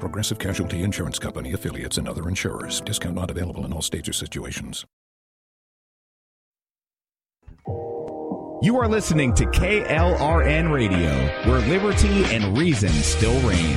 Progressive Casualty Insurance Company affiliates and other insurers. Discount not available in all states or situations. You are listening to KLRN Radio, where liberty and reason still reign.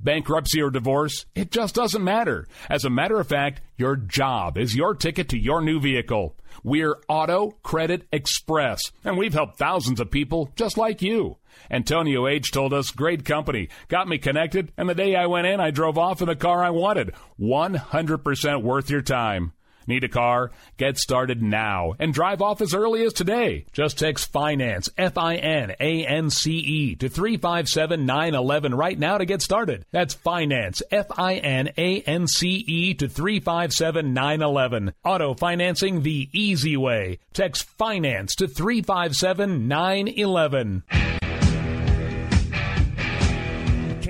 bankruptcy or divorce, it just doesn't matter. As a matter of fact, your job is your ticket to your new vehicle. We're Auto Credit Express, and we've helped thousands of people just like you. Antonio H. told us, great company, got me connected, and the day I went in, I drove off in the car I wanted. 100% worth your time. Need a car? Get started now and drive off as early as today. Just text finance, F I N A N C E, to 357 911 right now to get started. That's finance, F I N A N C E, to 357 911. Auto financing the easy way. Text finance to 357 911.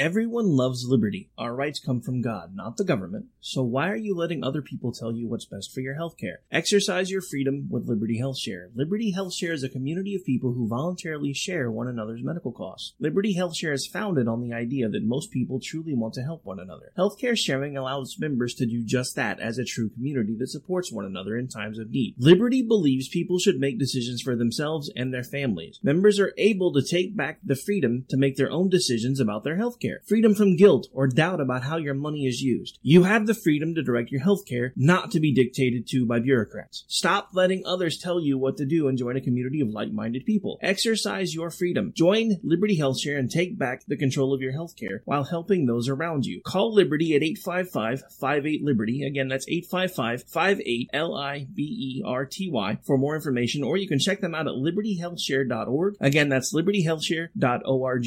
Everyone loves liberty. Our rights come from God, not the government. So why are you letting other people tell you what's best for your healthcare? Exercise your freedom with Liberty Health Share. Liberty Health Share is a community of people who voluntarily share one another's medical costs. Liberty Health Share is founded on the idea that most people truly want to help one another. Healthcare sharing allows members to do just that as a true community that supports one another in times of need. Liberty believes people should make decisions for themselves and their families. Members are able to take back the freedom to make their own decisions about their healthcare healthcare, freedom from guilt or doubt about how your money is used. You have the freedom to direct your healthcare, not to be dictated to by bureaucrats. Stop letting others tell you what to do and join a community of like-minded people. Exercise your freedom. Join Liberty Health Share and take back the control of your healthcare while helping those around you. Call Liberty at 855-58-LIBERTY. Again, that's 855-58-L-I-B-E-R-T-Y for more information, or you can check them out at libertyhealthshare.org. Again, that's libertyhealthshare.org.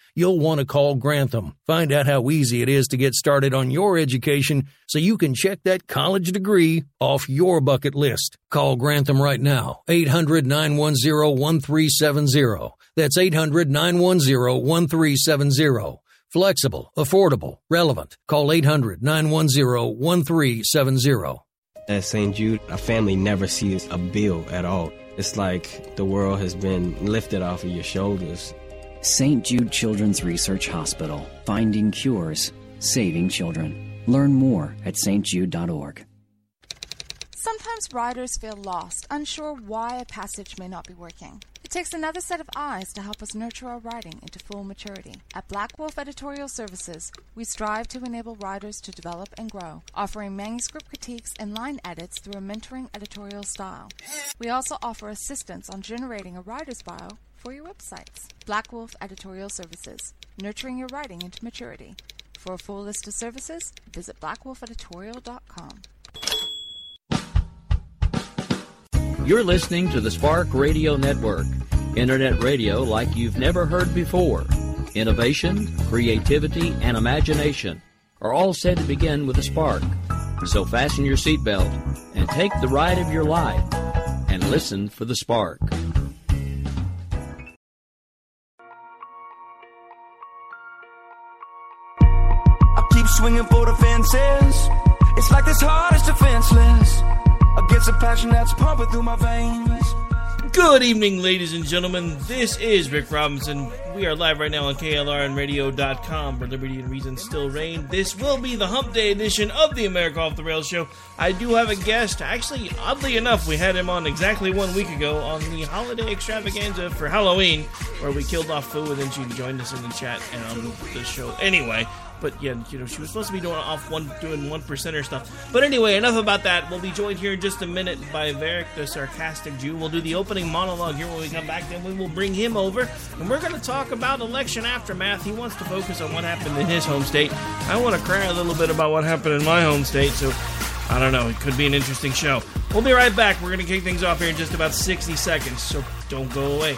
you'll want to call Grantham. Find out how easy it is to get started on your education so you can check that college degree off your bucket list. Call Grantham right now, 800 910 1370. That's 800 910 1370. Flexible, affordable, relevant. Call 800 910 1370. At St. Jude, a family never sees a bill at all. It's like the world has been lifted off of your shoulders. St. Jude Children's Research Hospital, finding cures, saving children. Learn more at stjude.org. Sometimes writers feel lost, unsure why a passage may not be working. It takes another set of eyes to help us nurture our writing into full maturity. At Black Wolf Editorial Services, we strive to enable writers to develop and grow, offering manuscript critiques and line edits through a mentoring editorial style. We also offer assistance on generating a writer's bio for your websites. Black Wolf Editorial Services, nurturing your writing into maturity. For a full list of services, visit blackwolfeditorial.com. You're listening to the Spark Radio Network, internet radio like you've never heard before. Innovation, creativity, and imagination are all said to begin with a spark. So fasten your seatbelt and take the ride of your life and listen for the spark. Swinging for the fences. It's like this heart is defenseless against a passion that's pumping through my veins. Good evening, ladies and gentlemen. This is Rick Robinson. We are live right now on KLRNradio.com where Liberty and Reason still reign. This will be the Hump Day edition of the America Off the Rails show. I do have a guest. Actually, oddly enough, we had him on exactly one week ago on the holiday extravaganza for Halloween, where we killed off Fu and then she joined us in the chat and on the show. Anyway, but yeah, you know, she was supposed to be doing off one, doing one percenter stuff. But anyway, enough about that. We'll be joined here in just a minute by Vareck, the sarcastic Jew. We'll do the opening monologue here when we come back. Then we will bring him over, and we're going to talk about election aftermath. He wants to focus on what happened in his home state. I want to cry a little bit about what happened in my home state. So I don't know. It could be an interesting show. We'll be right back. We're going to kick things off here in just about 60 seconds. So don't go away.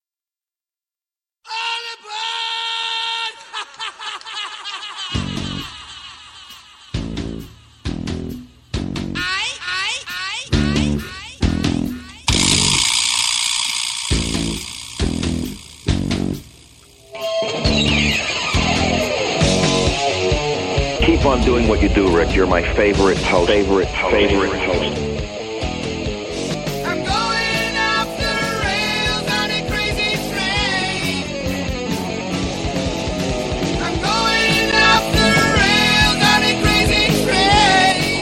Keep on doing what you do, Rick. You're my favorite host. Favorite, host, favorite host.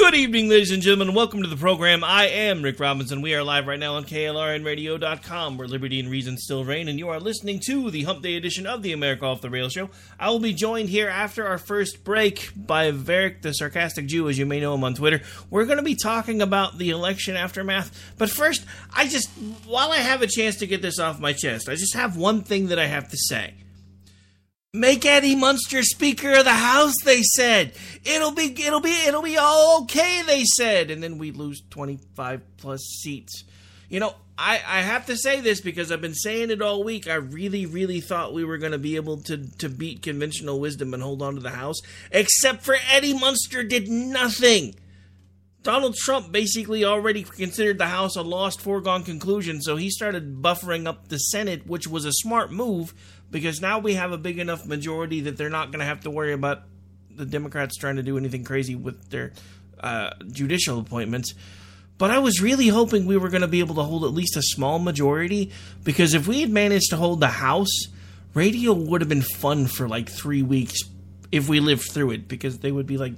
Good evening, ladies and gentlemen. Welcome to the program. I am Rick Robinson. We are live right now on KLRNradio.com, where liberty and reason still reign, and you are listening to the Hump Day edition of the America Off the Rail show. I will be joined here after our first break by Vareck, the sarcastic Jew, as you may know him on Twitter. We're going to be talking about the election aftermath. But first, I just, while I have a chance to get this off my chest, I just have one thing that I have to say. Make Eddie Munster Speaker of the House, they said. It'll be it'll be it'll be all okay, they said. And then we lose 25 plus seats. You know, I, I have to say this because I've been saying it all week. I really, really thought we were going to be able to, to beat conventional wisdom and hold on to the House. Except for Eddie Munster did nothing. Donald Trump basically already considered the House a lost foregone conclusion, so he started buffering up the Senate, which was a smart move because now we have a big enough majority that they're not going to have to worry about the Democrats trying to do anything crazy with their uh, judicial appointments. But I was really hoping we were going to be able to hold at least a small majority because if we had managed to hold the House, radio would have been fun for like three weeks if we lived through it because they would be like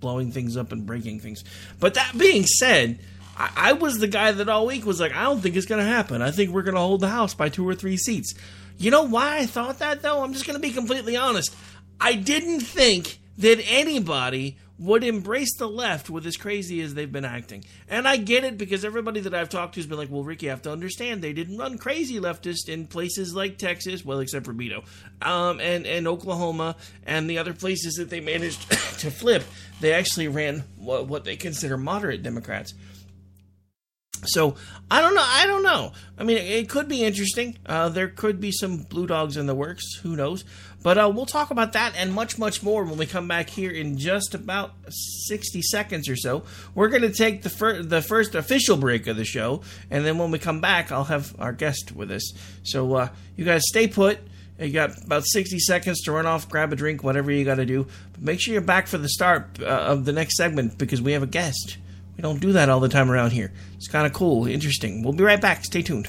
blowing things up and breaking things. But that being said, I, I was the guy that all week was like, I don't think it's going to happen. I think we're going to hold the House by two or three seats. You know why I thought that though? I'm just going to be completely honest. I didn't think that anybody would embrace the left with as crazy as they've been acting. And I get it because everybody that I've talked to has been like, well, Ricky, you have to understand they didn't run crazy leftist in places like Texas, well, except for Beto, um, and, and Oklahoma, and the other places that they managed to flip. They actually ran what, what they consider moderate Democrats. So I don't know. I don't know. I mean, it could be interesting. Uh, there could be some blue dogs in the works. Who knows? But uh, we'll talk about that and much, much more when we come back here in just about 60 seconds or so. We're going to take the, fir- the first official break of the show, and then when we come back, I'll have our guest with us. So uh, you guys stay put. You got about 60 seconds to run off, grab a drink, whatever you got to do. But make sure you're back for the start uh, of the next segment because we have a guest. We don't do that all the time around here. It's kind of cool, interesting. We'll be right back. Stay tuned.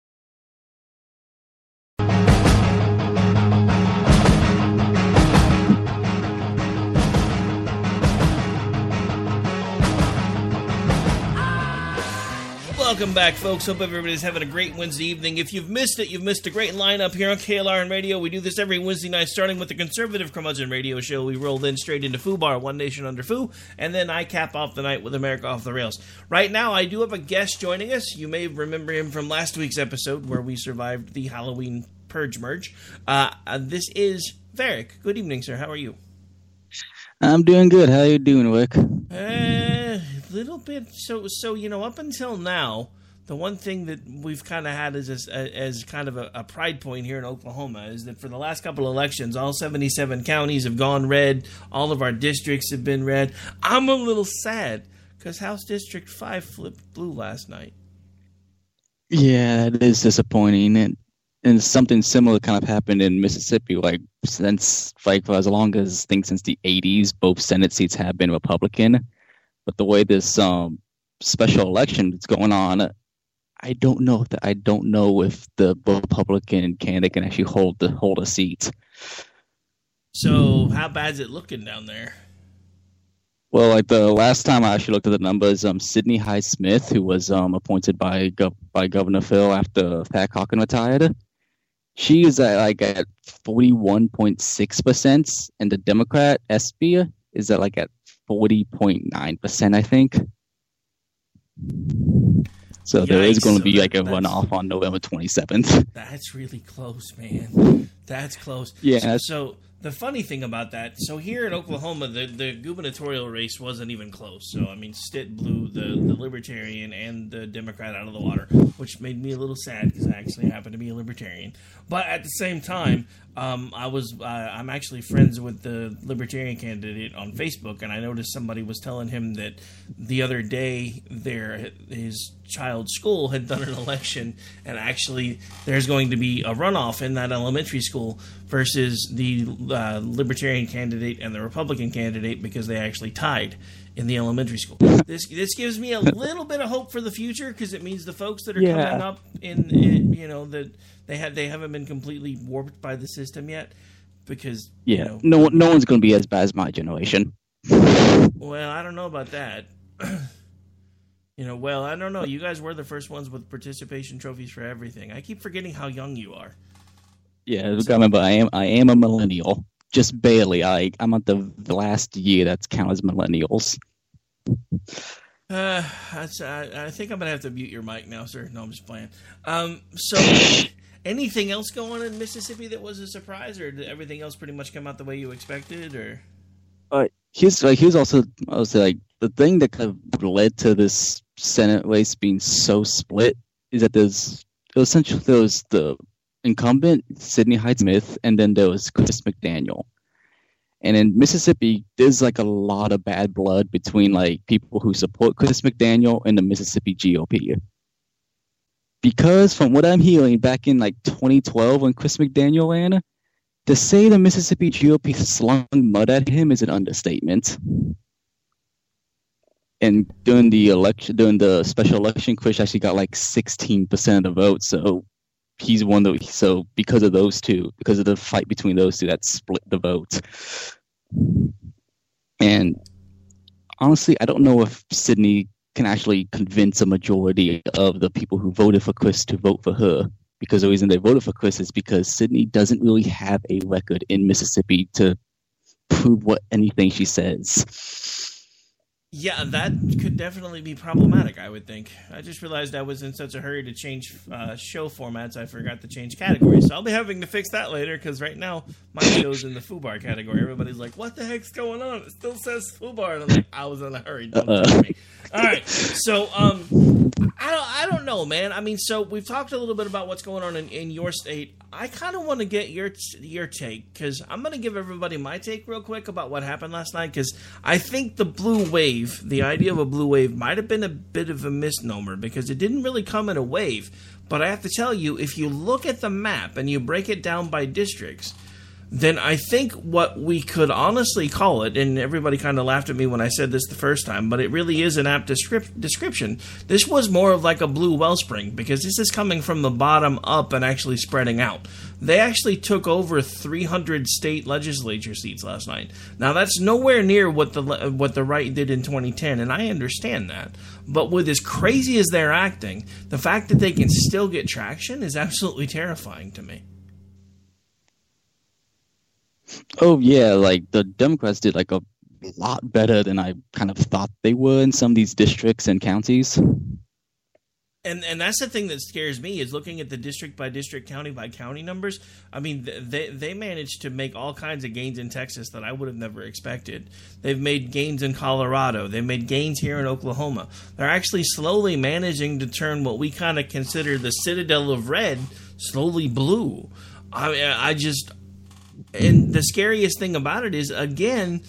Welcome back, folks. Hope everybody's having a great Wednesday evening. If you've missed it, you've missed a great lineup here on KLRN Radio. We do this every Wednesday night, starting with the Conservative Curmudgeon Radio Show. We roll then straight into Foo FUBAR, One Nation Under Foo, and then I cap off the night with America Off the Rails. Right now, I do have a guest joining us. You may remember him from last week's episode where we survived the Halloween Purge Merge. Uh, uh, this is Vareck. Good evening, sir. How are you? I'm doing good. How are you doing, Wick? A little bit. So, so you know, up until now, the one thing that we've kind of had as a, as kind of a, a, pride point here in Oklahoma is that for the last couple of elections, all 77 counties have gone red. All of our districts have been red. I'm a little sad because House District Five flipped blue last night. Yeah, it is disappointing, and and something similar kind of happened in Mississippi. Like since like for as long as I think since the 80s, both Senate seats have been Republican but the way this um, special election is going on, I don't know that I don't know if the Republican candidate can actually hold the hold a seat. So how bad's it looking down there? Well, like the last time I actually looked at the numbers, um, Cindy Hyde Smith, who was um appointed by Gov- by Governor Phil after Thad Cochran retired, she is at like at forty one point six percent, and the Democrat Espy is at like at 40.9%, I think. So Yikes. there is going to be like a runoff on November 27th. That's really close, man. That's close. Yeah. So, so the funny thing about that, so here in Oklahoma, the, the gubernatorial race wasn't even close. So I mean, Stitt blew the, the Libertarian and the Democrat out of the water, which made me a little sad because I actually happen to be a Libertarian. But at the same time, um, I was uh, I'm actually friends with the Libertarian candidate on Facebook, and I noticed somebody was telling him that the other day their his child's school had done an election, and actually there's going to be a runoff in that elementary school versus the uh, Libertarian candidate and the Republican candidate because they actually tied in the elementary school. This this gives me a little bit of hope for the future because it means the folks that are Yeah. coming up in, in you know that they had they haven't been completely warped by the system yet because Yeah, you know, no no one's going to be as bad as my generation. well I don't know about that. you know, well I don't know. You guys were the first ones with participation trophies for everything. I keep forgetting how young you are. Yeah, I remember, I am I am a millennial, just barely. I I'm at the, last year that's counted as millennials. Uh, I, I think I'm gonna have to mute your mic now, sir. No, I'm just playing. Um, so anything else going on in Mississippi that was a surprise, or did everything else pretty much come out the way you expected, or? But here's like here's also also like the thing that kind of led to this Senate race being so split is that there's essentially there was the incumbent Cindy Hyde Smith, and then there was Chris McDaniel. And in Mississippi, there's like a lot of bad blood between like people who support Chris McDaniel and the Mississippi GOP. Because from what I'm hearing, back in like 2012 when Chris McDaniel ran, to say the Mississippi GOP slung mud at him is an understatement. And during the election, during the special election, Chris actually got like 16% of the vote. So he's one of the, so because of those two, because of the fight between those two, that split the vote. And honestly, I don't know if Cindy can actually convince a majority of the people who voted for Chris to vote for her. Because the reason they voted for Chris is because Cindy doesn't really have a record in Mississippi to prove what anything she says. Yeah, that could definitely be problematic. I would think. I just realized I was in such a hurry to change uh, show formats, I forgot to change categories. So I'll be having to fix that later because right now my show's in the foobar category. Everybody's like, "What the heck's going on?" It still says foobar, and I'm like, "I was in a hurry." Don't Uh-uh. tell me. All right, so um, I don't, I don't know, man. I mean, so we've talked a little bit about what's going on in, in your state. I kind of want to get your your take because I'm going to give everybody my take real quick about what happened last night because I think the blue wave, the idea of a blue wave, might have been a bit of a misnomer because it didn't really come in a wave. But I have to tell you, if you look at the map and you break it down by districts, then I think what we could honestly call it, and everybody kind of laughed at me when I said this the first time, but it really is an apt descrip- description. This was more of like a blue wellspring because this is coming from the bottom up and actually spreading out. They actually took over 300 state legislature seats last night. Now that's nowhere near what the le- what the right did in 2010, and I understand that. But with as crazy as they're acting, the fact that they can still get traction is absolutely terrifying to me. Oh yeah, like the Democrats did like a lot better than I kind of thought they were in some of these districts and counties. And and that's the thing that scares me is looking at the district by district, county by county numbers. I mean, they they managed to make all kinds of gains in Texas that I would have never expected. They've made gains in Colorado. They've made gains here in Oklahoma. They're actually slowly managing to turn what we kind of consider the citadel of red slowly blue. I I just and the scariest thing about it is again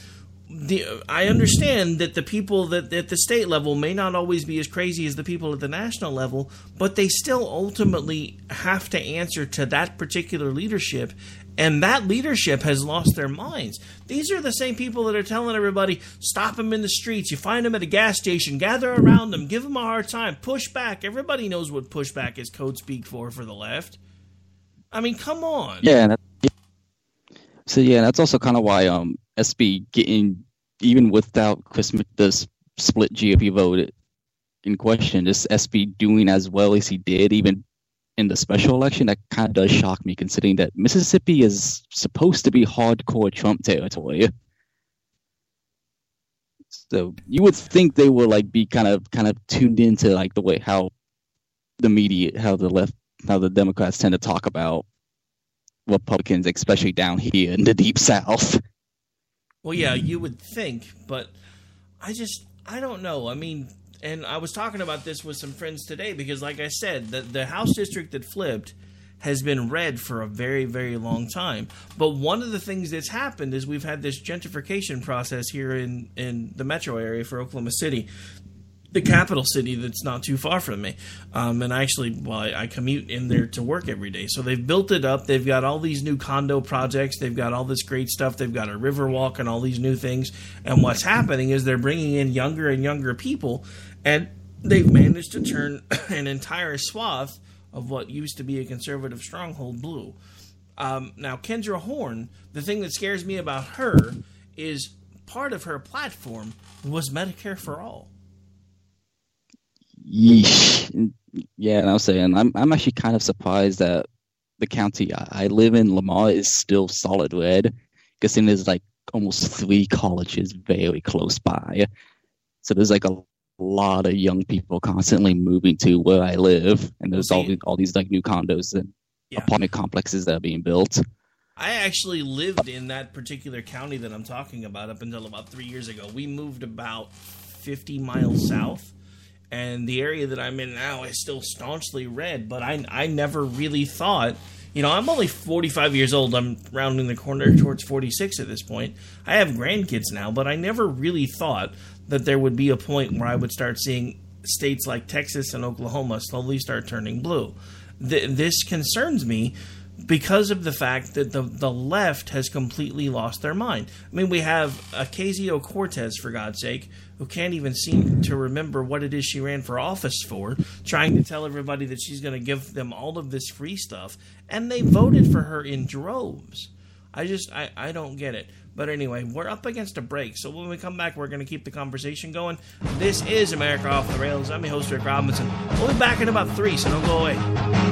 the I understand that the people that at the state level may not always be as crazy as the people at the national level, but they still ultimately have to answer to that particular leadership. And that leadership has lost their minds. These are the same people that are telling everybody, stop them in the streets. You find them at a gas station, gather around them, give them a hard time, push back. Everybody knows what pushback is code speak for for the left. I mean, come on. Yeah. So yeah, that's also kind of why um Espy getting even without Chris the split GOP vote in question, just Espy doing as well as he did, even in the special election, that kind of does shock me, considering that Mississippi is supposed to be hardcore Trump territory. So you would think they would like be kind of kind of tuned into like the way how the media, how the left, how the Democrats tend to talk about Republicans, especially down here in the deep South. Well, yeah, you would think, but I just I don't know. I mean, and I was talking about this with some friends today because, like I said, the the House district that flipped has been red for a very very long time. But one of the things that's happened is we've had this gentrification process here in in the metro area for Oklahoma City. The capital city that's not too far from me. Um, and I actually, well, I, I, commute in there to work every day. So they've built it up. They've got all these new condo projects. They've got all this great stuff. They've got a river walk and all these new things. And what's happening is they're bringing in younger and younger people, and they've managed to turn an entire swath of what used to be a conservative stronghold blue. Um, now, Kendra Horn, the thing that scares me about her is part of her platform was Medicare for all. Yeesh. Yeah, and I was saying I'm I'm actually kind of surprised that the county I live in, Lamar, is still solid red, because there's like almost three colleges very close by. So there's like a lot of young people constantly moving to where I live, and there's all all these like new condos and yeah. apartment complexes that are being built. I actually lived in that particular county that I'm talking about up until about three years ago. We moved about 50 miles south and the area that I'm in now is still staunchly red. But I I never really thought, you know, I'm only 45 years old. I'm rounding the corner towards 46 at this point. I have grandkids now, but I never really thought that there would be a point where I would start seeing states like Texas and Oklahoma slowly start turning blue. Th- this concerns me because of the fact that the the left has completely lost their mind. I mean, we have Ocasio Cortez, for God's sake, who can't even seem to remember what it is she ran for office for, trying to tell everybody that she's going to give them all of this free stuff, and they voted for her in droves. I just I, I don't get it. But anyway, we're up against a break, so when we come back, we're going to keep the conversation going. This is America Off the Rails. I'm your host, Rick Robinson. We'll be back in about three, so don't go away.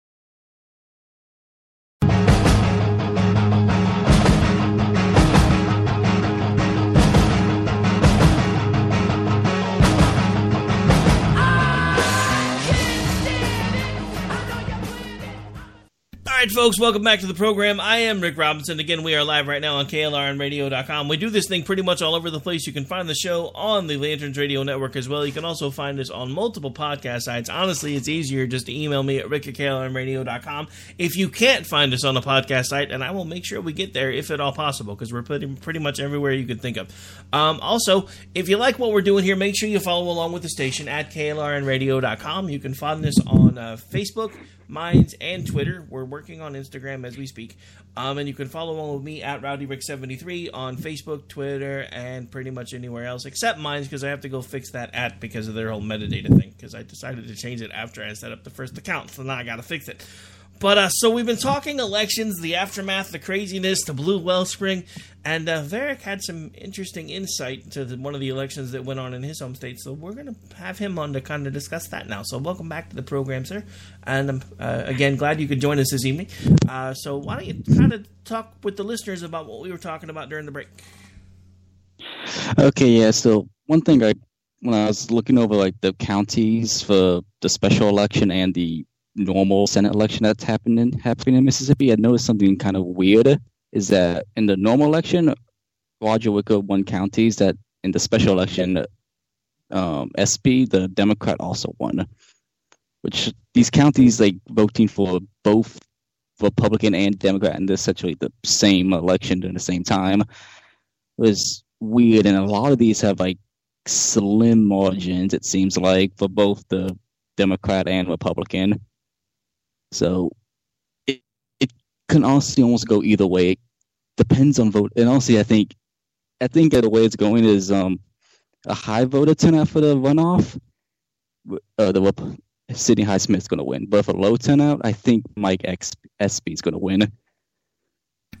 Right, folks, welcome back to the program. I am Rick Robinson. Again, we are live right now on KLRNradio.com. We do this thing pretty much all over the place. You can find the show on the Lanterns Radio Network as well. You can also find us on multiple podcast sites. Honestly, it's easier just to email me at rick at KLRNradio.com if you can't find us on a podcast site, and I will make sure we get there if at all possible because we're pretty, pretty much everywhere you could think of. Um, also, if you like what we're doing here, make sure you follow along with the station at KLRNradio.com. You can find us on uh, Facebook. Minds, and Twitter. We're working on Instagram as we speak. Um, and you can follow along with me at RowdyRick73 on Facebook, Twitter, and pretty much anywhere else except Minds because I have to go fix that at because of their whole metadata thing because I decided to change it after I set up the first account. So now I got to fix it. But uh, so we've been talking elections, the aftermath, the craziness, the blue wellspring, and uh, Vareck had some interesting insight to the, one of the elections that went on in his home state. So we're going to have him on to kind of discuss that now. So welcome back to the program, sir. And um, uh, again, glad you could join us this evening. Uh, so why don't you kind of talk with the listeners about what we were talking about during the break? Okay, yeah. So one thing I when I was looking over like the counties for the special election and the normal Senate election that's happening happening in Mississippi, I noticed something kind of weird. Is that in the normal election, Roger Wicker won counties that in the special election, um, Espy the Democrat also won. Which these counties like voting for both Republican and Democrat in essentially the same election during the same time was weird, and a lot of these have like slim margins. It seems like for both the Democrat and Republican. So it it can honestly almost go either way. It depends on vote. And honestly, I think I think the way it's going is um a high voter turnout for the runoff. Uh, the Cindy Highsmith's going to win, but for low turnout, I think Mike X, Espy is going to win.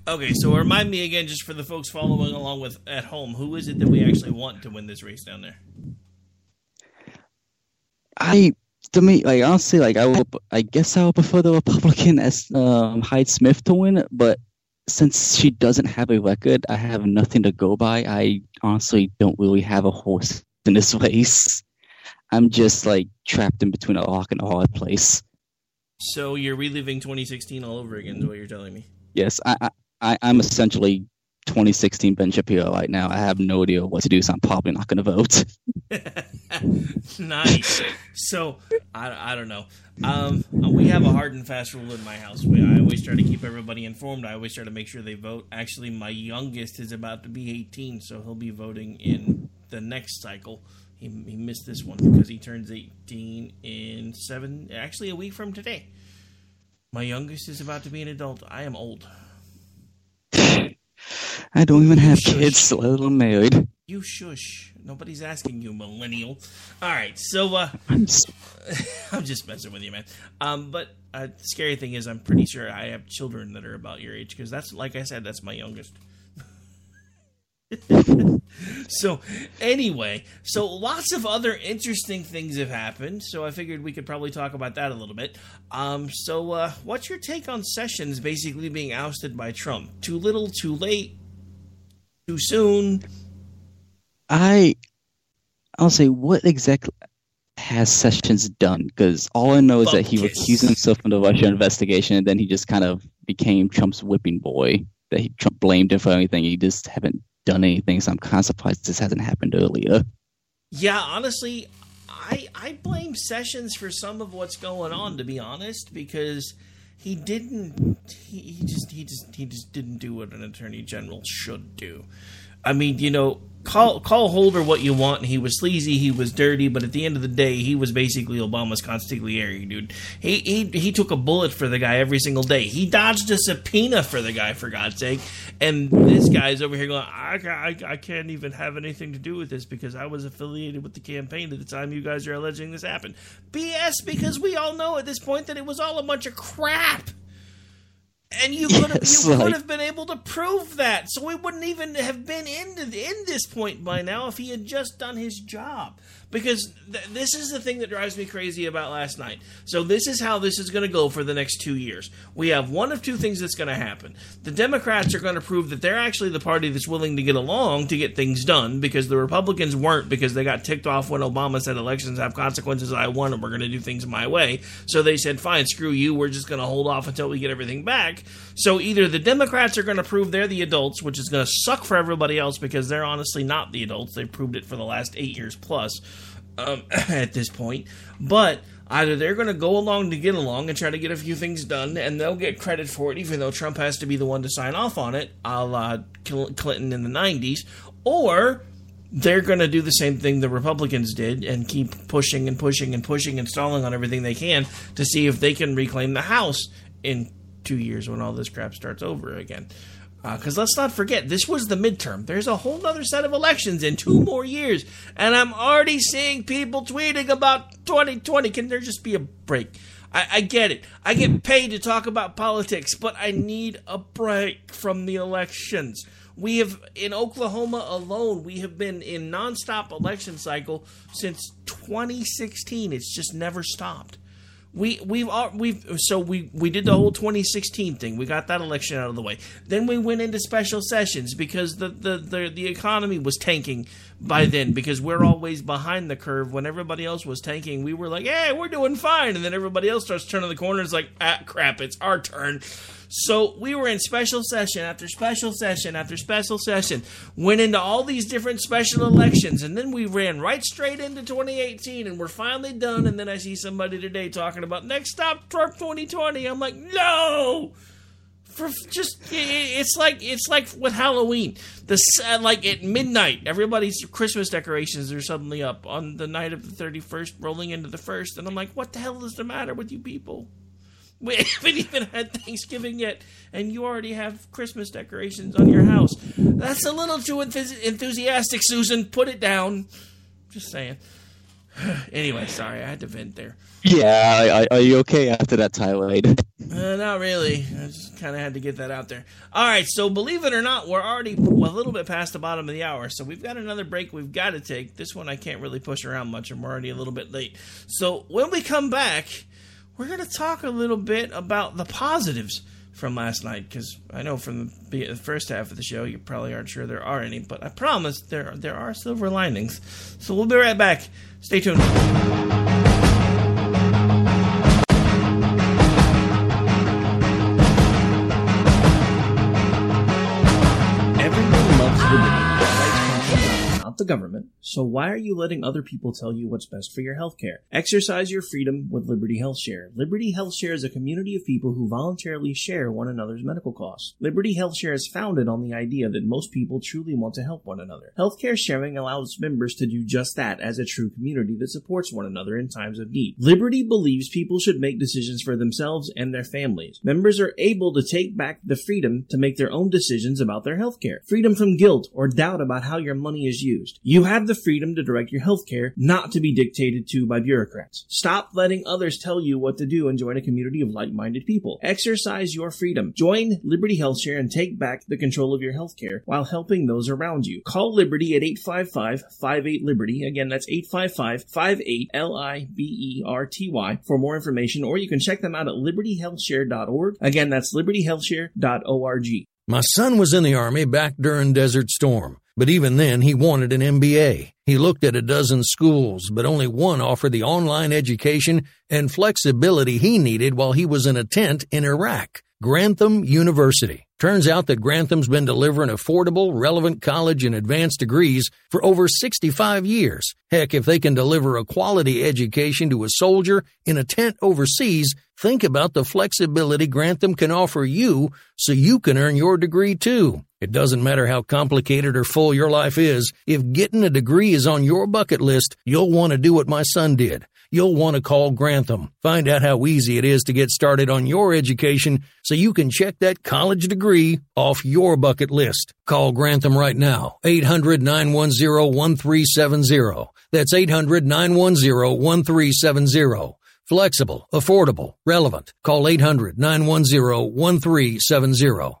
Okay, so remind me again, just for the folks following along with at home, who is it that we actually want to win this race down there? I to me, like honestly, like I will, I guess I would prefer the Republican as um, Hyde Smith to win, but since she doesn't have a record, I have nothing to go by. I honestly don't really have a horse in this race. I'm just like trapped in between a rock and a hard place. So you're reliving 2016 all over again, is what you're telling me? Yes, I, I, I'm essentially 2016 Ben Shapiro right now. I have no idea what to do, so I'm probably not going to vote. nice. So I, I don't know. Um, we have a hard and fast rule in my house. We, I always try to keep everybody informed. I always try to make sure they vote. Actually, my youngest is about to be 18, so he'll be voting in the next cycle. He, he missed this one because he turns 18 in seven, actually a week from today. My youngest is about to be an adult. I am old. I don't even have shush. kids, let alone married. You shush. Nobody's asking you, millennial. All right, so uh, I'm, just... I'm just messing with you, man. Um, but uh, the scary thing is, I'm pretty sure I have children that are about your age because that's, like I said, that's my youngest. so anyway, so lots of other interesting things have happened. So I figured we could probably talk about that a little bit. Um, so uh, what's your take on Sessions basically being ousted by Trump? Too little, too late, too soon? I, I'll say what exactly has Sessions done? Because all I know is that he recused himself from the Russia investigation, and then he just kind of became Trump's whipping boy. That he Trump blamed him for anything. He just haven't done anything, so I'm kind of surprised this hasn't happened earlier. Yeah, honestly, I I blame Sessions for some of what's going on. To be honest, because he didn't. He, he just he just he just didn't do what an attorney general should do. I mean, you know, call call Holder what you want. He was sleazy, he was dirty, but at the end of the day, he was basically Obama's consigliere, dude. He he he took a bullet for the guy every single day. He dodged a subpoena for the guy, for God's sake. And this guy's over here going, I, I, I can't even have anything to do with this because I was affiliated with the campaign at the time you guys are alleging this happened. BS, because we all know at this point that it was all a bunch of crap. And you could have yes, you like, could have been able to prove that, so we wouldn't even have been in in this point by now if he had just done his job. Because th- this is the thing that drives me crazy about last night. So this is how this is going to go for the next two years. We have one of two things that's going to happen. The Democrats are going to prove that they're actually the party that's willing to get along to get things done because the Republicans weren't because they got ticked off when Obama said elections have consequences. I won and we're going to do things my way. So they said, fine, screw you. We're just going to hold off until we get everything back. So either the Democrats are going to prove they're the adults, which is going to suck for everybody else because they're honestly not the adults. They've proved it for the last eight years plus um, at this point. But either they're going to go along to get along and try to get a few things done, and they'll get credit for it, even though Trump has to be the one to sign off on it, a la Clinton in the 90s, or they're going to do the same thing the Republicans did and keep pushing and pushing and pushing and stalling on everything they can to see if they can reclaim the House in two years when all this crap starts over again. Because uh, let's not forget, this was the midterm. There's a whole other set of elections in two more years. And I'm already seeing people tweeting about 2020. Can there just be a break? I, I get it. I get paid to talk about politics, but I need a break from the elections. We have, in Oklahoma alone, we have been in nonstop election cycle since 2016. It's just never stopped we we've we've so we we did the whole 2016 thing. We got that election out of the way. Then we went into special sessions because the the the, the economy was tanking by then because we're always behind the curve when everybody else was tanking. We were like, "Hey, we're doing fine." And then everybody else starts turning the corner. It's like, "Ah, crap, it's our turn." So we were in special session after special session after special session, went into all these different special elections, and then we ran right straight into 2018, and we're finally done. And then I see somebody today talking about next stop Trump 2020. I'm like, no. For just it's like it's like with Halloween, the uh, like at midnight, everybody's Christmas decorations are suddenly up on the night of the 31st, rolling into the first, and I'm like, what the hell is the matter with you people? We haven't even had Thanksgiving yet, and you already have Christmas decorations on your house. That's a little too enthusiastic, Susan. Put it down. Just saying. anyway, sorry, I had to vent there. Yeah, are you okay after that tirade? Uh, not really. I just kind of had to get that out there. All right, so believe it or not, we're already a little bit past the bottom of the hour, so we've got another break we've got to take. This one I can't really push around much, and we're already a little bit late. So when we come back we're going to talk a little bit about the positives from last night because I know from the, the, first half of the show you probably aren't sure there are any, but I promise there there are silver linings. So we'll be right back. Stay tuned. The government, so why are you letting other people tell you what's best for your healthcare? Exercise your freedom with Liberty Health Share. Liberty Health Share is a community of people who voluntarily share one another's medical costs. Liberty Health Share is founded on the idea that most people truly want to help one another. Healthcare sharing allows members to do just that as a true community that supports one another in times of need. Liberty believes people should make decisions for themselves and their families. Members are able to take back the freedom to make their own decisions about their healthcare. Freedom from guilt or doubt about how your money is used You have the freedom to direct your healthcare, not to be dictated to by bureaucrats. Stop letting others tell you what to do and join a community of like-minded people. Exercise your freedom. Join Liberty HealthShare and take back the control of your healthcare while helping those around you. Call Liberty at 855-58-LIBERTY. Again, that's 855-58-L-I-B-E-R-T-Y for more information, or you can check them out at libertyhealthshare.org. Again, that's libertyhealthshare.org. My son was in the Army back during Desert Storm. But even then, he wanted an MBA. He looked at a dozen schools, but only one offered the online education and flexibility he needed while he was in a tent in Iraq. Grantham University. Turns out that Grantham's been delivering affordable, relevant college and advanced degrees for over 65 years. Heck, if they can deliver a quality education to a soldier in a tent overseas, think about the flexibility Grantham can offer you so you can earn your degree too. It doesn't matter how complicated or full your life is, if getting a degree is on your bucket list, you'll want to do what my son did. You'll want to call Grantham. Find out how easy it is to get started on your education so you can check that college degree off your bucket list. Call Grantham right now. 800 910 1370. That's 800 910 1370. Flexible, affordable, relevant. Call 800 910 1370.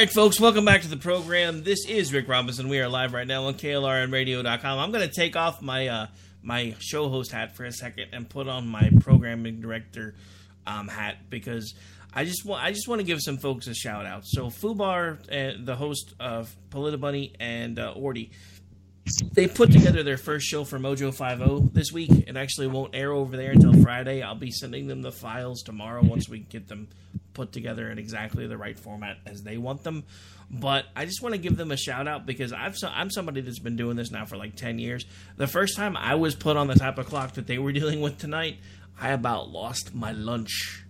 Right, folks, welcome back to the program. This is Rick Robinson. We are live right now on KLRNradio.com. I'm going to take off my uh, my show host hat for a second and put on my programming director um, hat because I just want I just want to give some folks a shout out. So Fubar, uh, the host of Politibunny, and uh, Orty, they put together their first show for Mojo 50 this week. It actually won't air over there until Friday. I'll be sending them the files tomorrow once we get them put together in exactly the right format as they want them. But I just want to give them a shout out because I've I'm somebody that's been doing this now for like 10 years. The first time I was put on the type of clock that they were dealing with tonight, I about lost my lunch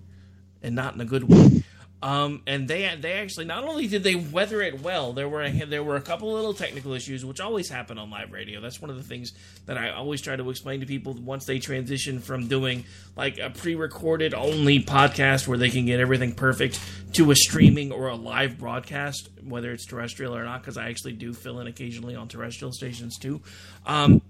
and not in a good way. Um, and they they actually not only did they weather it well, there were a, there were a couple little technical issues which always happen on live radio. That's one of the things that I always try to explain to people once they transition from doing like a pre-recorded only podcast where they can get everything perfect to a streaming or a live broadcast, whether it's terrestrial or not. Because I actually do fill in occasionally on terrestrial stations too. Um,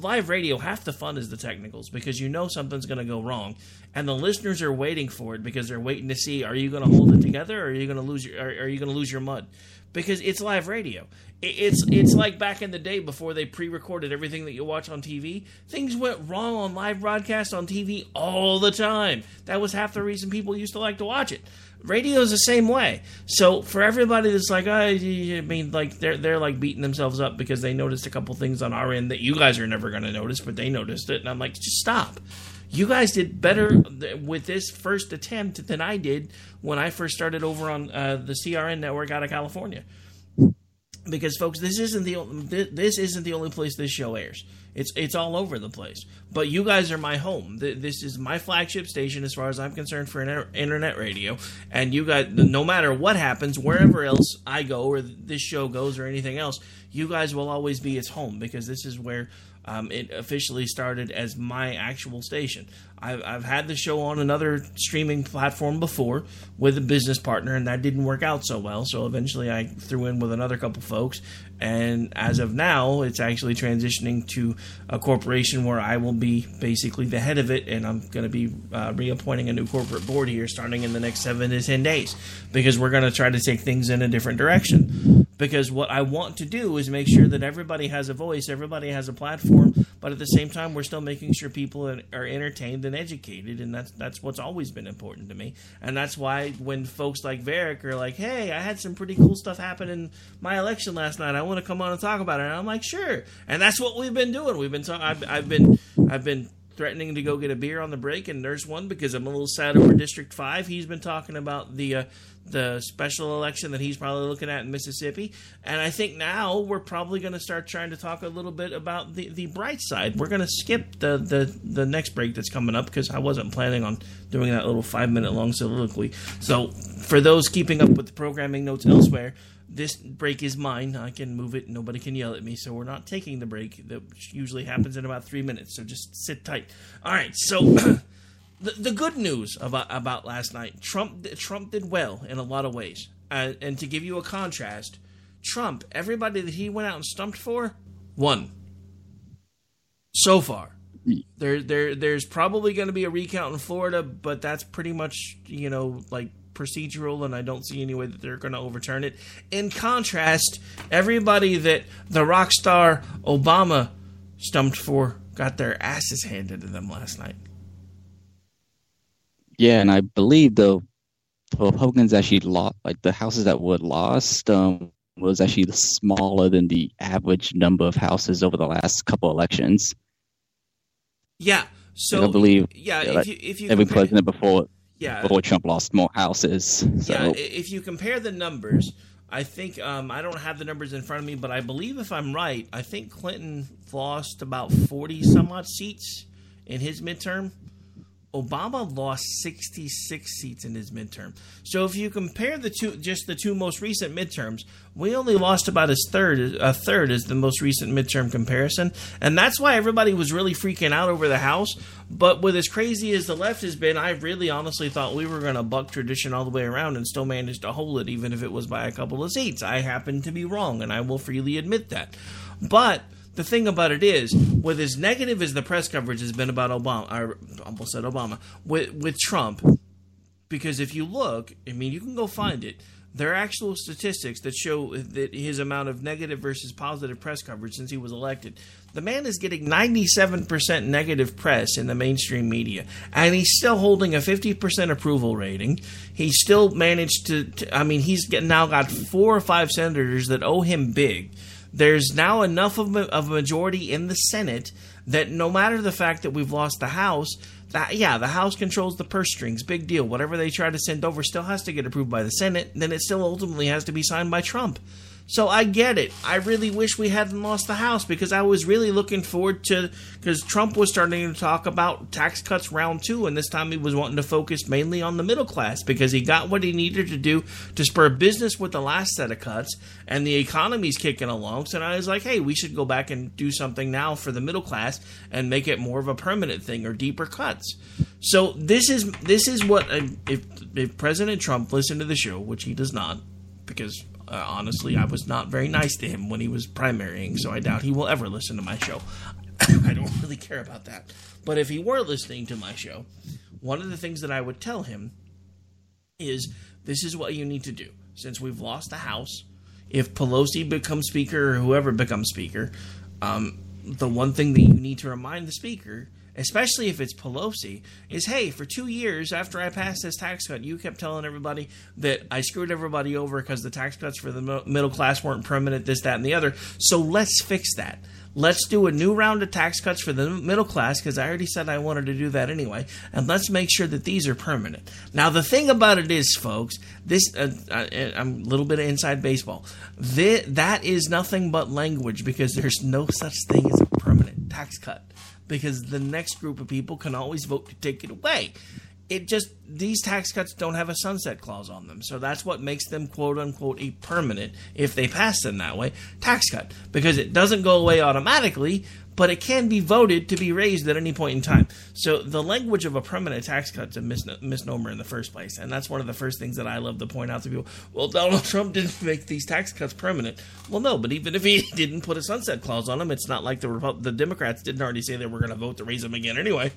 live radio, half the fun is the technicals because you know something's going to go wrong, and the listeners are waiting for it because they're waiting to see are you going to hold it together or are you going to lose your are, are you going to lose your mud because it's live radio. It's it's like back in the day before they pre-recorded everything that you watch on TV. Things went wrong on live broadcast on TV all the time. That was half the reason people used to like to watch it. Radio is the same way. So for everybody that's like, oh, I mean, like they're they're like beating themselves up because they noticed a couple things on our end that you guys are never going to notice, but they noticed it, and I'm like, just stop. You guys did better with this first attempt than I did when I first started over on uh, the CRN network out of California. Because folks, this isn't the this isn't the only place this show airs. It's it's all over the place. But you guys are my home. This is my flagship station as far as I'm concerned for internet radio. And you guys, no matter what happens, wherever else I go or this show goes or anything else, you guys will always be its home because this is where um, it officially started as my actual station. I've, I've had the show on another streaming platform before with a business partner, and that didn't work out so well. So eventually, I threw in with another couple folks, and as of now, it's actually transitioning to a corporation where I will be basically the head of it, and I'm going to be uh, reappointing a new corporate board here starting in the next seven to ten days because we're going to try to take things in a different direction. Because what I want to do is make sure that everybody has a voice, everybody has a platform, but at the same time, we're still making sure people are entertained and educated, and that's that's what's always been important to me, and that's why when folks like Vareck are like, "Hey, I had some pretty cool stuff happen in my election last night. I want to come on and talk about it," and I'm like, "Sure," and that's what we've been doing. We've been talking. I've, I've been I've been threatening to go get a beer on the break and nurse one because I'm a little sad over District Five. He's been talking about the uh, the special election that he's probably looking at in Mississippi, and I think now we're probably going to start trying to talk a little bit about the, the bright side. We're going to skip the, the the next break that's coming up because I wasn't planning on doing that little five minute long soliloquy. So for those keeping up with the programming notes elsewhere this break is mine. I can move it. Nobody can yell at me. So we're not taking the break. That usually happens in about three minutes. So just sit tight. All right. So the, the good news about about last night, Trump Trump did well in a lot of ways. Uh, and to give you a contrast, Trump, everybody that he went out and stumped for, won. So far. There, there, there's probably going to be a recount in Florida, but that's pretty much, you know, like procedural, and I don't see any way that they're going to overturn it. In contrast, everybody that the rock star Obama stumped for got their asses handed to them last night. Yeah, and I believe the Republicans actually lost, like the houses that were lost, um, was actually smaller than the average number of houses over the last couple elections. Yeah, so I believe yeah, if you, if you every president before yeah. before Trump lost more houses. So. Yeah, if you compare the numbers, I think um, I don't have the numbers in front of me, but I believe if I'm right, I think Clinton lost about forty some odd seats in his midterm. Obama lost 66 seats in his midterm. So if you compare the two, just the two most recent midterms, we only lost about a third, a third is the most recent midterm comparison, and that's why everybody was really freaking out over the House. But with as crazy as the left has been, I really honestly thought we were going to buck tradition all the way around and still manage to hold it, even if it was by a couple of seats. I happen to be wrong, and I will freely admit that. But the thing about it is, with as negative as the press coverage has been about Obama, I almost said Obama, with with Trump, because if you look, I mean, you can go find it. There are actual statistics that show that his amount of negative versus positive press coverage since he was elected. The man is getting 97% negative press in the mainstream media, and he's still holding a 50% approval rating. He still managed to, to I mean, he's now got four or five senators that owe him big there's now enough of a, of a majority in the Senate that no matter the fact that we've lost the House, that yeah, the House controls the purse strings. Big deal. Whatever they try to send over still has to get approved by the Senate. Then it still ultimately has to be signed by Trump. So I get it. I really wish we hadn't lost the House because I was really looking forward to because Trump was starting to talk about tax cuts round two, and this time he was wanting to focus mainly on the middle class because he got what he needed to do to spur business with the last set of cuts, and the economy's kicking along. So I was like, hey, we should go back and do something now for the middle class and make it more of a permanent thing or deeper cuts. So this is this is what if if President Trump listened to the show, which he does not, because uh, honestly, I was not very nice to him when he was primarying, so I doubt he will ever listen to my show. I don't really care about that. But if he were listening to my show, one of the things that I would tell him is this is what you need to do. Since we've lost the House, if Pelosi becomes Speaker or whoever becomes Speaker, um, the one thing that you need to remind the Speaker especially if it's Pelosi, is hey, for two years after I passed this tax cut, you kept telling everybody that I screwed everybody over because the tax cuts for the middle class weren't permanent, this, that, and the other. So let's fix that. Let's do a new round of tax cuts for the middle class because I already said I wanted to do that anyway. And let's make sure that these are permanent. Now, the thing about it is, folks, this uh, I, am a little bit of inside baseball. That is nothing but language because there's no such thing as a permanent tax cut because the next group of people can always vote to take it away. It just these tax cuts don't have a sunset clause on them, so that's what makes them quote unquote a permanent if they pass them that way tax cut because it doesn't go away automatically, but it can be voted to be raised at any point in time. So the language of a permanent tax cut is a mis- misnomer in the first place, and that's one of the first things that I love to point out to people. Well, Donald Trump didn't make these tax cuts permanent. Well, no, but even if he didn't put a sunset clause on them, it's not like the Repu- the Democrats didn't already say they were going to vote to raise them again anyway.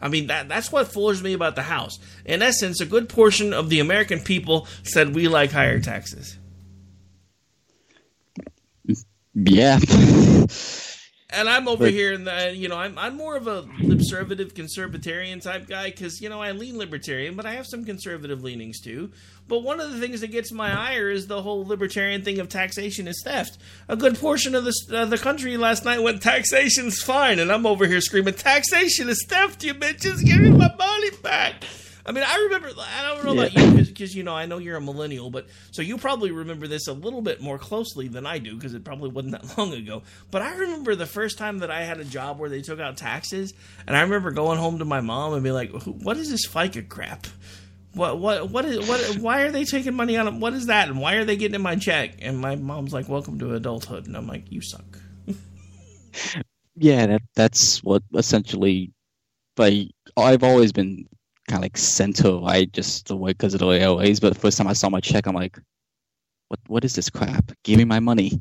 I mean, that that's what foolers me about the House. In essence, a good portion of the American people said we like higher taxes. Yeah. And I'm over But- here, and the, you know, I'm I'm more of a conservative, conservatarian type guy because you know I lean libertarian, but I have some conservative leanings too. But one of the things that gets my ire is the whole libertarian thing of taxation is theft. A good portion of the uh, the country last night went taxation's fine, and I'm over here screaming taxation is theft, you bitches, give me my money back. I mean, I remember. I don't know about you because you know I know you're a millennial, but so you probably remember this a little bit more closely than I do because it probably wasn't that long ago. But I remember the first time that I had a job where they took out taxes, and I remember going home to my mom and be like, "What is this FICA crap? What what what is what? Why are they taking money out of what is that? And why are they getting in my check?" And my mom's like, "Welcome to adulthood," and I'm like, "You suck." Yeah, that that's what essentially. Like I've always been kind of like center right, just the way because of the always. But the first time I saw my check, I'm like, "What? What is this crap? Give me my money."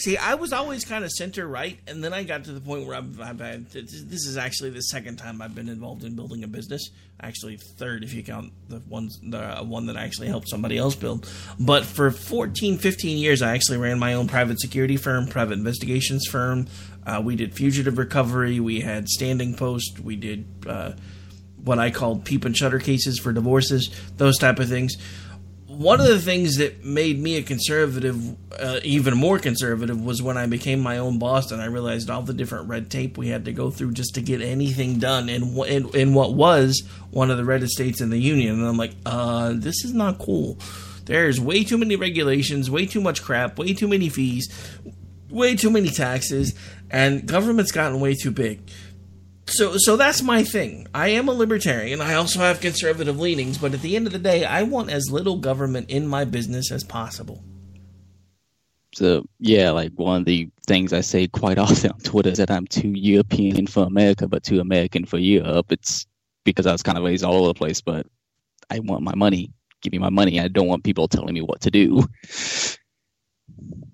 See, I was always kind of center right, and then I got to the point where I've, I've. This is actually the second time I've been involved in building a business. Actually, third if you count the ones the one that I actually helped somebody else build. But for 14, 15 years, I actually ran my own private security firm, private investigations firm. Uh, we did fugitive recovery. We had standing post. We did uh, what I called peep and shutter cases for divorces, those type of things one of the things that made me a conservative, uh, even more conservative, was when I became my own boss and I realized all the different red tape we had to go through just to get anything done in, in, in what was one of the reddest states in the union. And I'm like, uh, this is not cool. There's way too many regulations, way too much crap, way too many fees, way too many taxes, and government's gotten way too big so so that's my thing. I am a libertarian. I also have conservative leanings, but at the end of the day, I want as little government in my business as possible. So yeah, like one of the things I say quite often on Twitter is that I'm too European for America, but too American for Europe. It's because I was kind of raised all over the place, but I want my money. Give me my money. I don't want people telling me what to do.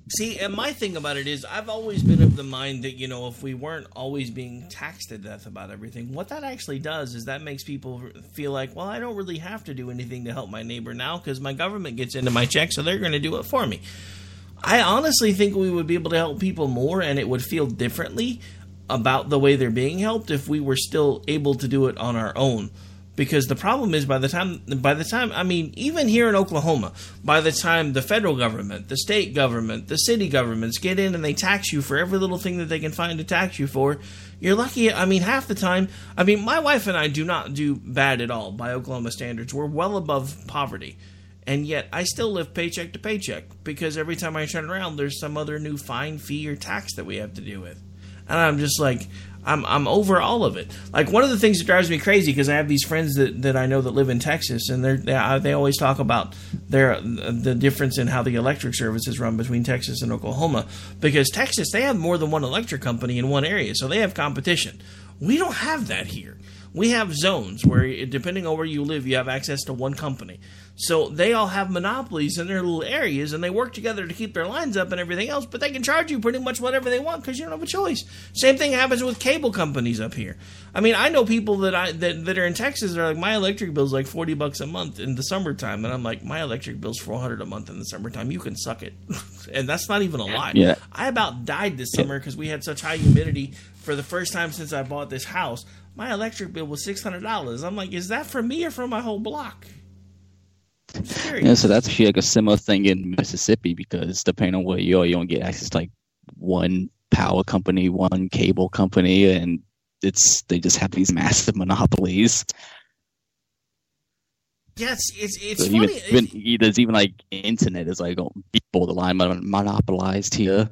See, and my thing about it is, I've always been of the mind that you know, if we weren't always being taxed to death about everything, what that actually does is that makes people feel like, well, I don't really have to do anything to help my neighbor now because my government gets into my check, so they're going to do it for me. I honestly think we would be able to help people more, and it would feel differently about the way they're being helped if we were still able to do it on our own because the problem is by the time by the time I mean even here in Oklahoma by the time the federal government the state government the city governments get in and they tax you for every little thing that they can find to tax you for you're lucky I mean half the time I mean my wife and I do not do bad at all by Oklahoma standards. We're well above poverty. And yet I still live paycheck to paycheck because every time I turn around there's some other new fine fee or tax that we have to deal with. And I'm just like I'm I'm over all of it. Like one of the things that drives me crazy because I have these friends that, that I know that live in Texas, and they they always talk about their the difference in how the electric service is run between Texas and Oklahoma. Because Texas they have more than one electric company in one area, so they have competition. We don't have that here. We have zones where, depending on where you live, you have access to one company. So they all have monopolies in their little areas, and they work together to keep their lines up and everything else. But they can charge you pretty much whatever they want because you don't have a choice. Same thing happens with cable companies up here. I mean, I know people that I that, that are in Texas. They're like, my electric bill's like forty bucks a month in the summertime, and I'm like, my electric bill's four hundred a month in the summertime. You can suck it, and that's not even a lie. Yeah. I about died this summer because we had such high humidity for the first time since I bought this house. My electric bill was six hundred dollars. I'm like, is that for me or for my whole block? Yeah, so that's actually like a similar thing in Mississippi because depending on where you are, you don't get access to like one power company, one cable company, and it's they just have these massive monopolies. Yes, it's it's So funny. even, even there's even like internet is like oh, borderline mon- monopolized here.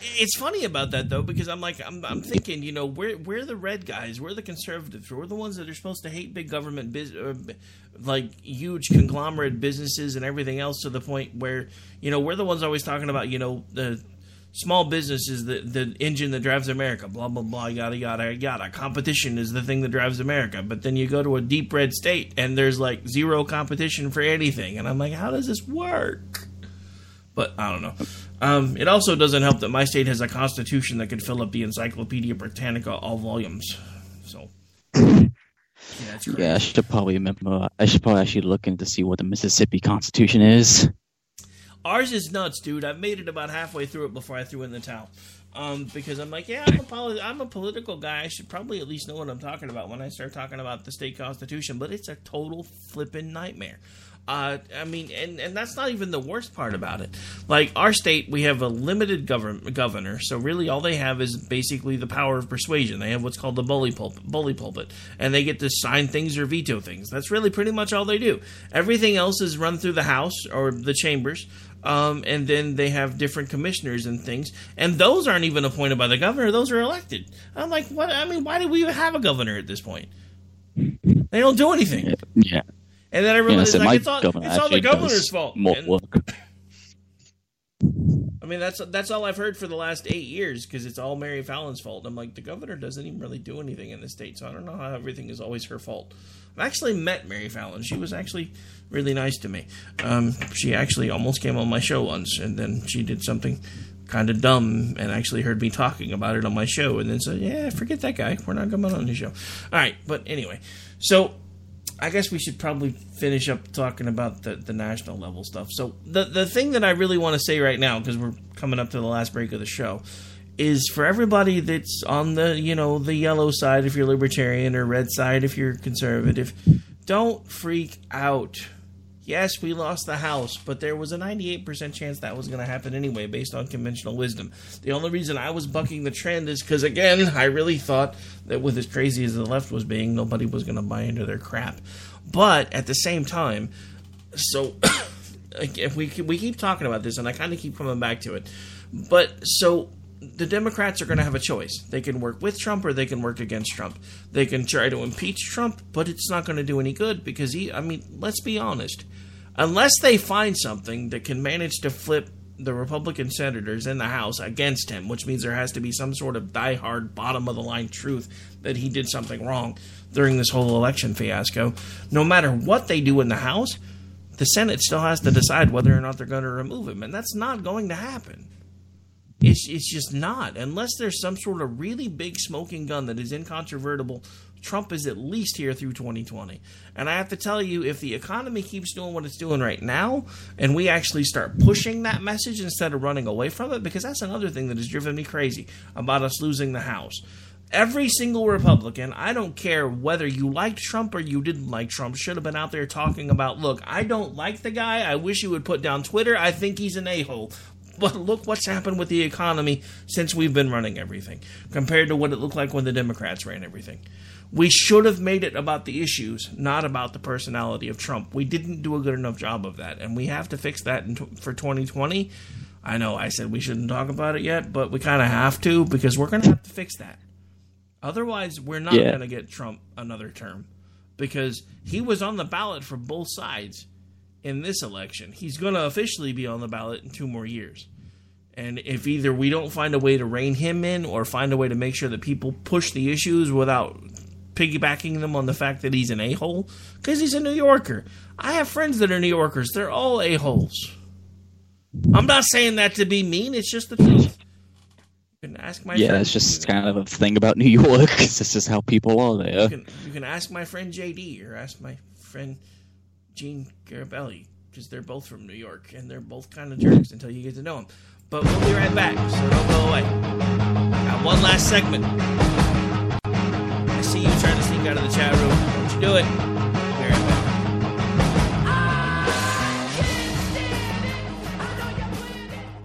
It's funny about that though because I'm like I'm, I'm thinking you know we're we're the red guys? We're the conservatives? We're the ones that are supposed to hate big government biz, like huge conglomerate businesses and everything else to the point where you know we're the ones always talking about you know the small business is the the engine that drives America blah blah blah yada yada yada. Competition is the thing that drives America. But then you go to a deep red state and there's like zero competition for anything. And I'm like how does this work? But I don't know. Um, it also doesn't help that my state has a constitution that could fill up the Encyclopedia Britannica all volumes. So, yeah. Yeah, I should probably remember. I should probably actually look into see what the Mississippi Constitution is. Ours is nuts, dude. I made it about halfway through it before I threw in the towel. Um, because I'm like, yeah, I'm a, poli- I'm a political guy. I should probably at least know what I'm talking about when I start talking about the state constitution. But it's a total flipping nightmare. Uh, I mean, and, and that's not even the worst part about it. Like our state, we have a limited govern- governor, so really all they have is basically the power of persuasion. They have what's called the bully pulpit, bully pulpit, and they get to sign things or veto things. That's really pretty much all they do. Everything else is run through the House or the chambers, um, and then they have different commissioners and things, and those aren't even appointed by the governor; those are elected. I'm like, what? I mean, why do we even have a governor at this point? They don't do anything. Yeah. And then I Yeah, realized so like it's all, it's all the governor's fault. more And- work. I mean, that's that's all I've heard for the last eight years because it's all Mary Fallin's fault. I'm like, the governor doesn't even really do anything in the state, so I don't know how everything is always her fault. I've actually met Mary Fallin. She was actually really nice to me. Um, she actually almost came on my show once, and then she did something kind of dumb and actually heard me talking about it on my show, and then said, "Yeah, forget that guy. We're not coming on his show." All right, but anyway, so I guess we should probably finish up talking about the, the national level stuff. So the the thing that I really want to say right now, because we're coming up to the last break of the show, is for everybody that's on the you know the yellow side if you're libertarian or red side if you're conservative, don't freak out. Yes, we lost the House, but there was a 98% chance that was going to happen anyway, based on conventional wisdom. The only reason I was bucking the trend is because, again, I really thought that with as crazy as the left was being, nobody was going to buy into their crap. But at the same time, so if we we keep talking about this, and I kind of keep coming back to it, but so the Democrats are going to have a choice. They can work with Trump or they can work against Trump. They can try to impeach Trump, but it's not going to do any good because he, I mean, let's be honest. Unless they find something that can manage to flip the Republican senators in the House against him, which means there has to be some sort of diehard, bottom of the line truth that he did something wrong during this whole election fiasco, no matter what they do in the House, the Senate still has to decide whether or not they're going to remove him. And that's not going to happen. It's, it's just not. Unless there's some sort of really big smoking gun that is incontrovertible, Trump is at least here through 2020. And I have to tell you, if the economy keeps doing what it's doing right now, and we actually start pushing that message instead of running away from it, because that's another thing that has driven me crazy about us losing the House. Every single Republican, I don't care whether you liked Trump or you didn't like Trump, should have been out there talking about, look, I don't like the guy. I wish he would put down Twitter. I think he's an a hole. But look what's happened with the economy since we've been running everything compared to what it looked like when the Democrats ran everything. We should have made it about the issues, not about the personality of Trump. We didn't do a good enough job of that, and we have to fix that in t- for 2020. I know I said we shouldn't talk about it yet, but we kind of have to because we're going to have to fix that. Otherwise, we're not Yeah. going to get Trump another term because he was on the ballot for both sides in this election. He's going to officially be on the ballot in two more years. And if either we don't find a way to rein him in or find a way to make sure that people push the issues without piggybacking them on the fact that he's an a hole, because he's a New Yorker. I have friends that are New Yorkers. They're all a holes. I'm not saying that to be mean, it's just the truth. You can ask my yeah, friend. it's just kind of a thing about New York. This is how people are there. You can, you can ask my friend JD or ask my friend Gene Garabelli because they're both from New York and they're both kind of jerks until you get to know them. But we'll be right back, so don't go away. Got one last segment. I see you trying to sneak out of the chat room. Don't you do it. Be right.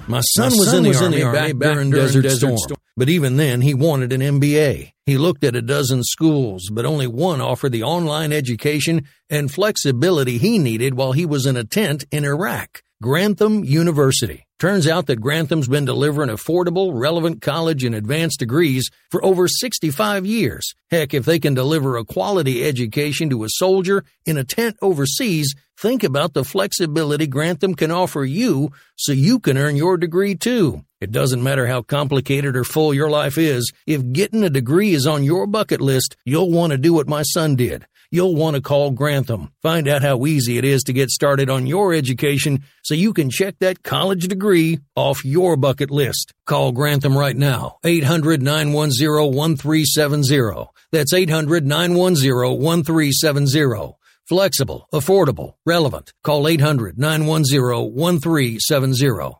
My son, was, in the, army, back, during Desert, Storm, but even then he wanted an MBA. He looked at a dozen schools, but only one offered the online education and flexibility he needed while he was in a tent in Iraq. Grantham University. Turns out that Grantham's been delivering affordable, relevant college and advanced degrees for over 65 years. Heck, if they can deliver a quality education to a soldier in a tent overseas, think about the flexibility Grantham can offer you so you can earn your degree too. It doesn't matter how complicated or full your life is, if getting a degree is on your bucket list, you'll want to do what my son did. You'll want to call Grantham. Find out how easy it is to get started on your education so you can check that college degree off your bucket list. Call Grantham right now. 800 910 1370. That's 800 910 1370. Flexible, affordable, relevant. Call 800 910 1370.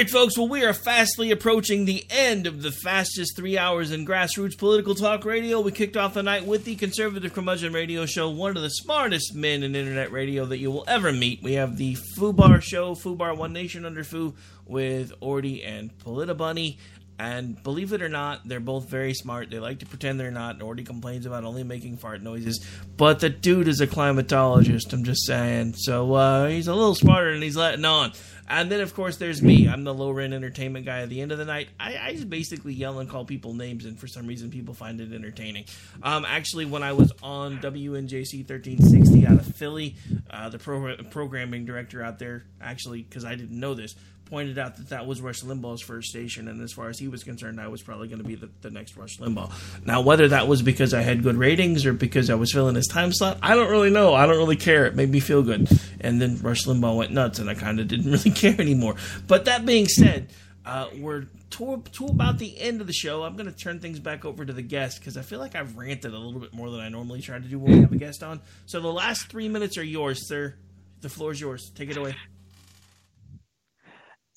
Right, folks. Well, we are fastly approaching the end of the fastest three hours in grassroots political talk radio. We kicked off the night with the Conservative Curmudgeon Radio Show, one of the smartest men in internet radio that you will ever meet. We have the Fubar Show, Fubar One Nation Under Fu, with Ordy and Politibunny. And believe it or not, they're both very smart. They like to pretend they're not. And Ordy complains about only making fart noises. But the dude is a climatologist, I'm just saying. So uh, he's a little smarter than he's letting on. And then, of course, there's me. I'm the low rent entertainment guy at the end of the night. I, I, just basically yell and call people names, and for some reason, people find it entertaining. Um, actually, when I was on WNJC 1360 out of Philly, uh, the pro- programming director out there, actually, because I didn't know this, pointed out that that was Rush Limbaugh's first station, and as far as he was concerned, I was probably going to be the, the next Rush Limbaugh. Now, whether that was because I had good ratings or because I was filling his time slot, I don't really know. I don't really care. It made me feel good. And then Rush Limbaugh went nuts, and I kind of didn't really care anymore. But that being said, uh, we're to, to about the end of the show. I'm going to turn things back over to the guest because I feel like I've ranted a little bit more than I normally try to do when we have a guest on. So the last three minutes are yours, sir. The floor is yours. Take it away.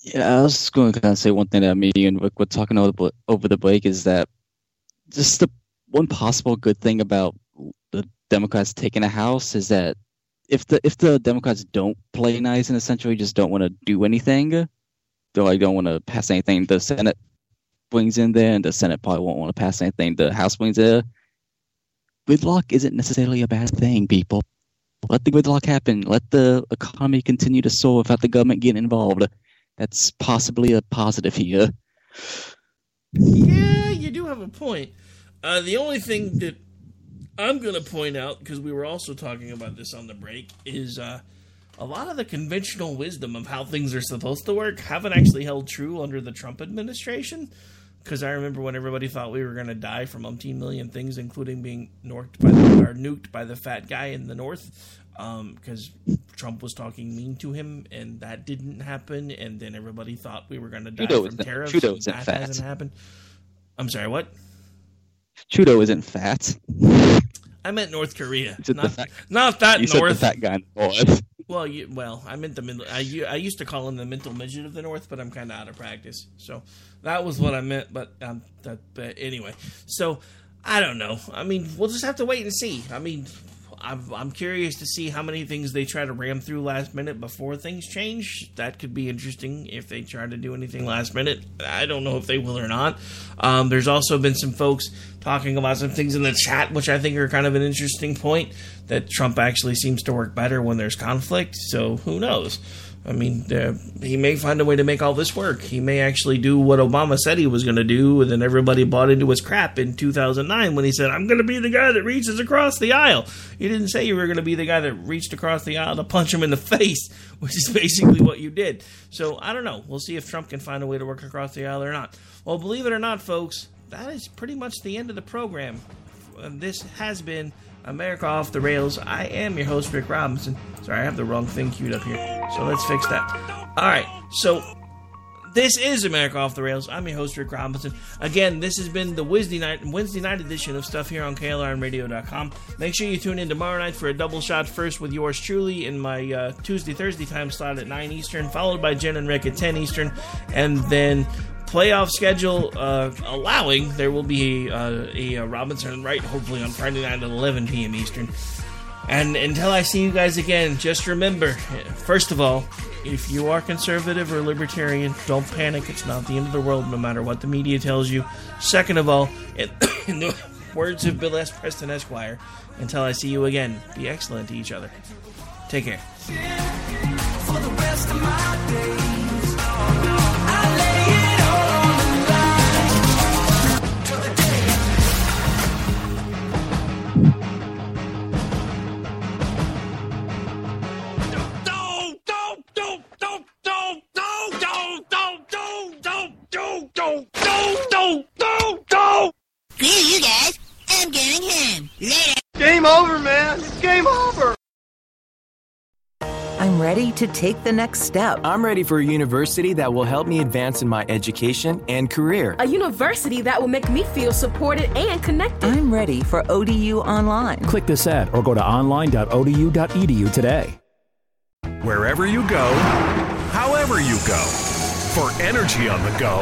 Yeah, I was just going to kind of say one thing that me and Rick were talking over, over the break is that just the one possible good thing about the Democrats taking a house is that if the if the Democrats don't play nice and essentially just don't want to do anything, they like don't want to pass anything the Senate brings in there, and the Senate probably won't want to pass anything the House brings there. Gridlock isn't necessarily a bad thing, people. Let the gridlock happen. Let the economy continue to soar without the government getting involved. That's possibly a positive here. Yeah, you do have a point. Uh, the only thing that I'm going to point out, because we were also talking about this on the break, is uh, a lot of the conventional wisdom of how things are supposed to work haven't actually held true under the Trump administration. Because I remember when everybody thought we were going to die from umpteen million things, including being nuked by the, or nuked by the fat guy in the north, because um, Trump was talking mean to him, and that didn't happen. And then everybody thought we were going to die Trudeau from tariffs. Trudeau and isn't that fat. hasn't happened. I'm sorry, what? Trudeau isn't fat. I meant North Korea, said not, fat- not that you said North. the fat guy in the north. Well, you, well, I meant the middle. I used to call him the mental midget of the North, but I'm kind of out of practice. So that was what I meant. But um, that, but anyway, so I don't know. I mean, we'll just have to wait and see. I mean, I'm, I'm curious to see how many things they try to ram through last minute before things change. That could be interesting if they try to do anything last minute. I don't know if they will or not. Um, there's also been some folks talking about some things in the chat, which I think are kind of an interesting point that Trump actually seems to work better when there's conflict. So who knows? I mean, uh, he may find a way to make all this work. He may actually do what Obama said he was going to do, and then everybody bought into his crap in 2009 when he said, I'm going to be the guy that reaches across the aisle. You didn't say you were going to be the guy that reached across the aisle to punch him in the face, which is basically what you did. So I don't know. We'll see if Trump can find a way to work across the aisle or not. Well, believe it or not, folks, that is pretty much the end of the program. This has been America Off the Rails. I am your host, Rick Robinson. Sorry, I have the wrong thing queued up here. So let's fix that. All right, so this is America Off the Rails. I'm your host, Rick Robinson. Again, this has been the Wednesday night Wednesday night edition of stuff here on KLRNradio.com. Make sure you tune in tomorrow night for a double shot first with yours truly in my uh, Tuesday Thursday time slot at 9 Eastern, followed by Jen and Rick at 10 Eastern, and then playoff schedule uh, allowing, there will be uh, a, a Robinson Right hopefully on Friday night at 11 p.m. Eastern. And until I see you guys again, just remember first of all, if you are conservative or libertarian, don't panic. It's not the end of the world, no matter what the media tells you. Second of all, in, in the words of Bill S. Preston Esquire, until I see you again, be excellent to each other. Take care. You guys. I'm going home. Later. Game over, man. It's game over. I'm ready to take the next step. I'm ready for a university that will help me advance in my education and career. A university that will make me feel supported and connected. I'm ready for ODU Online. Click this ad or go to online.odu.edu today. Wherever you go, however you go, for energy on the go,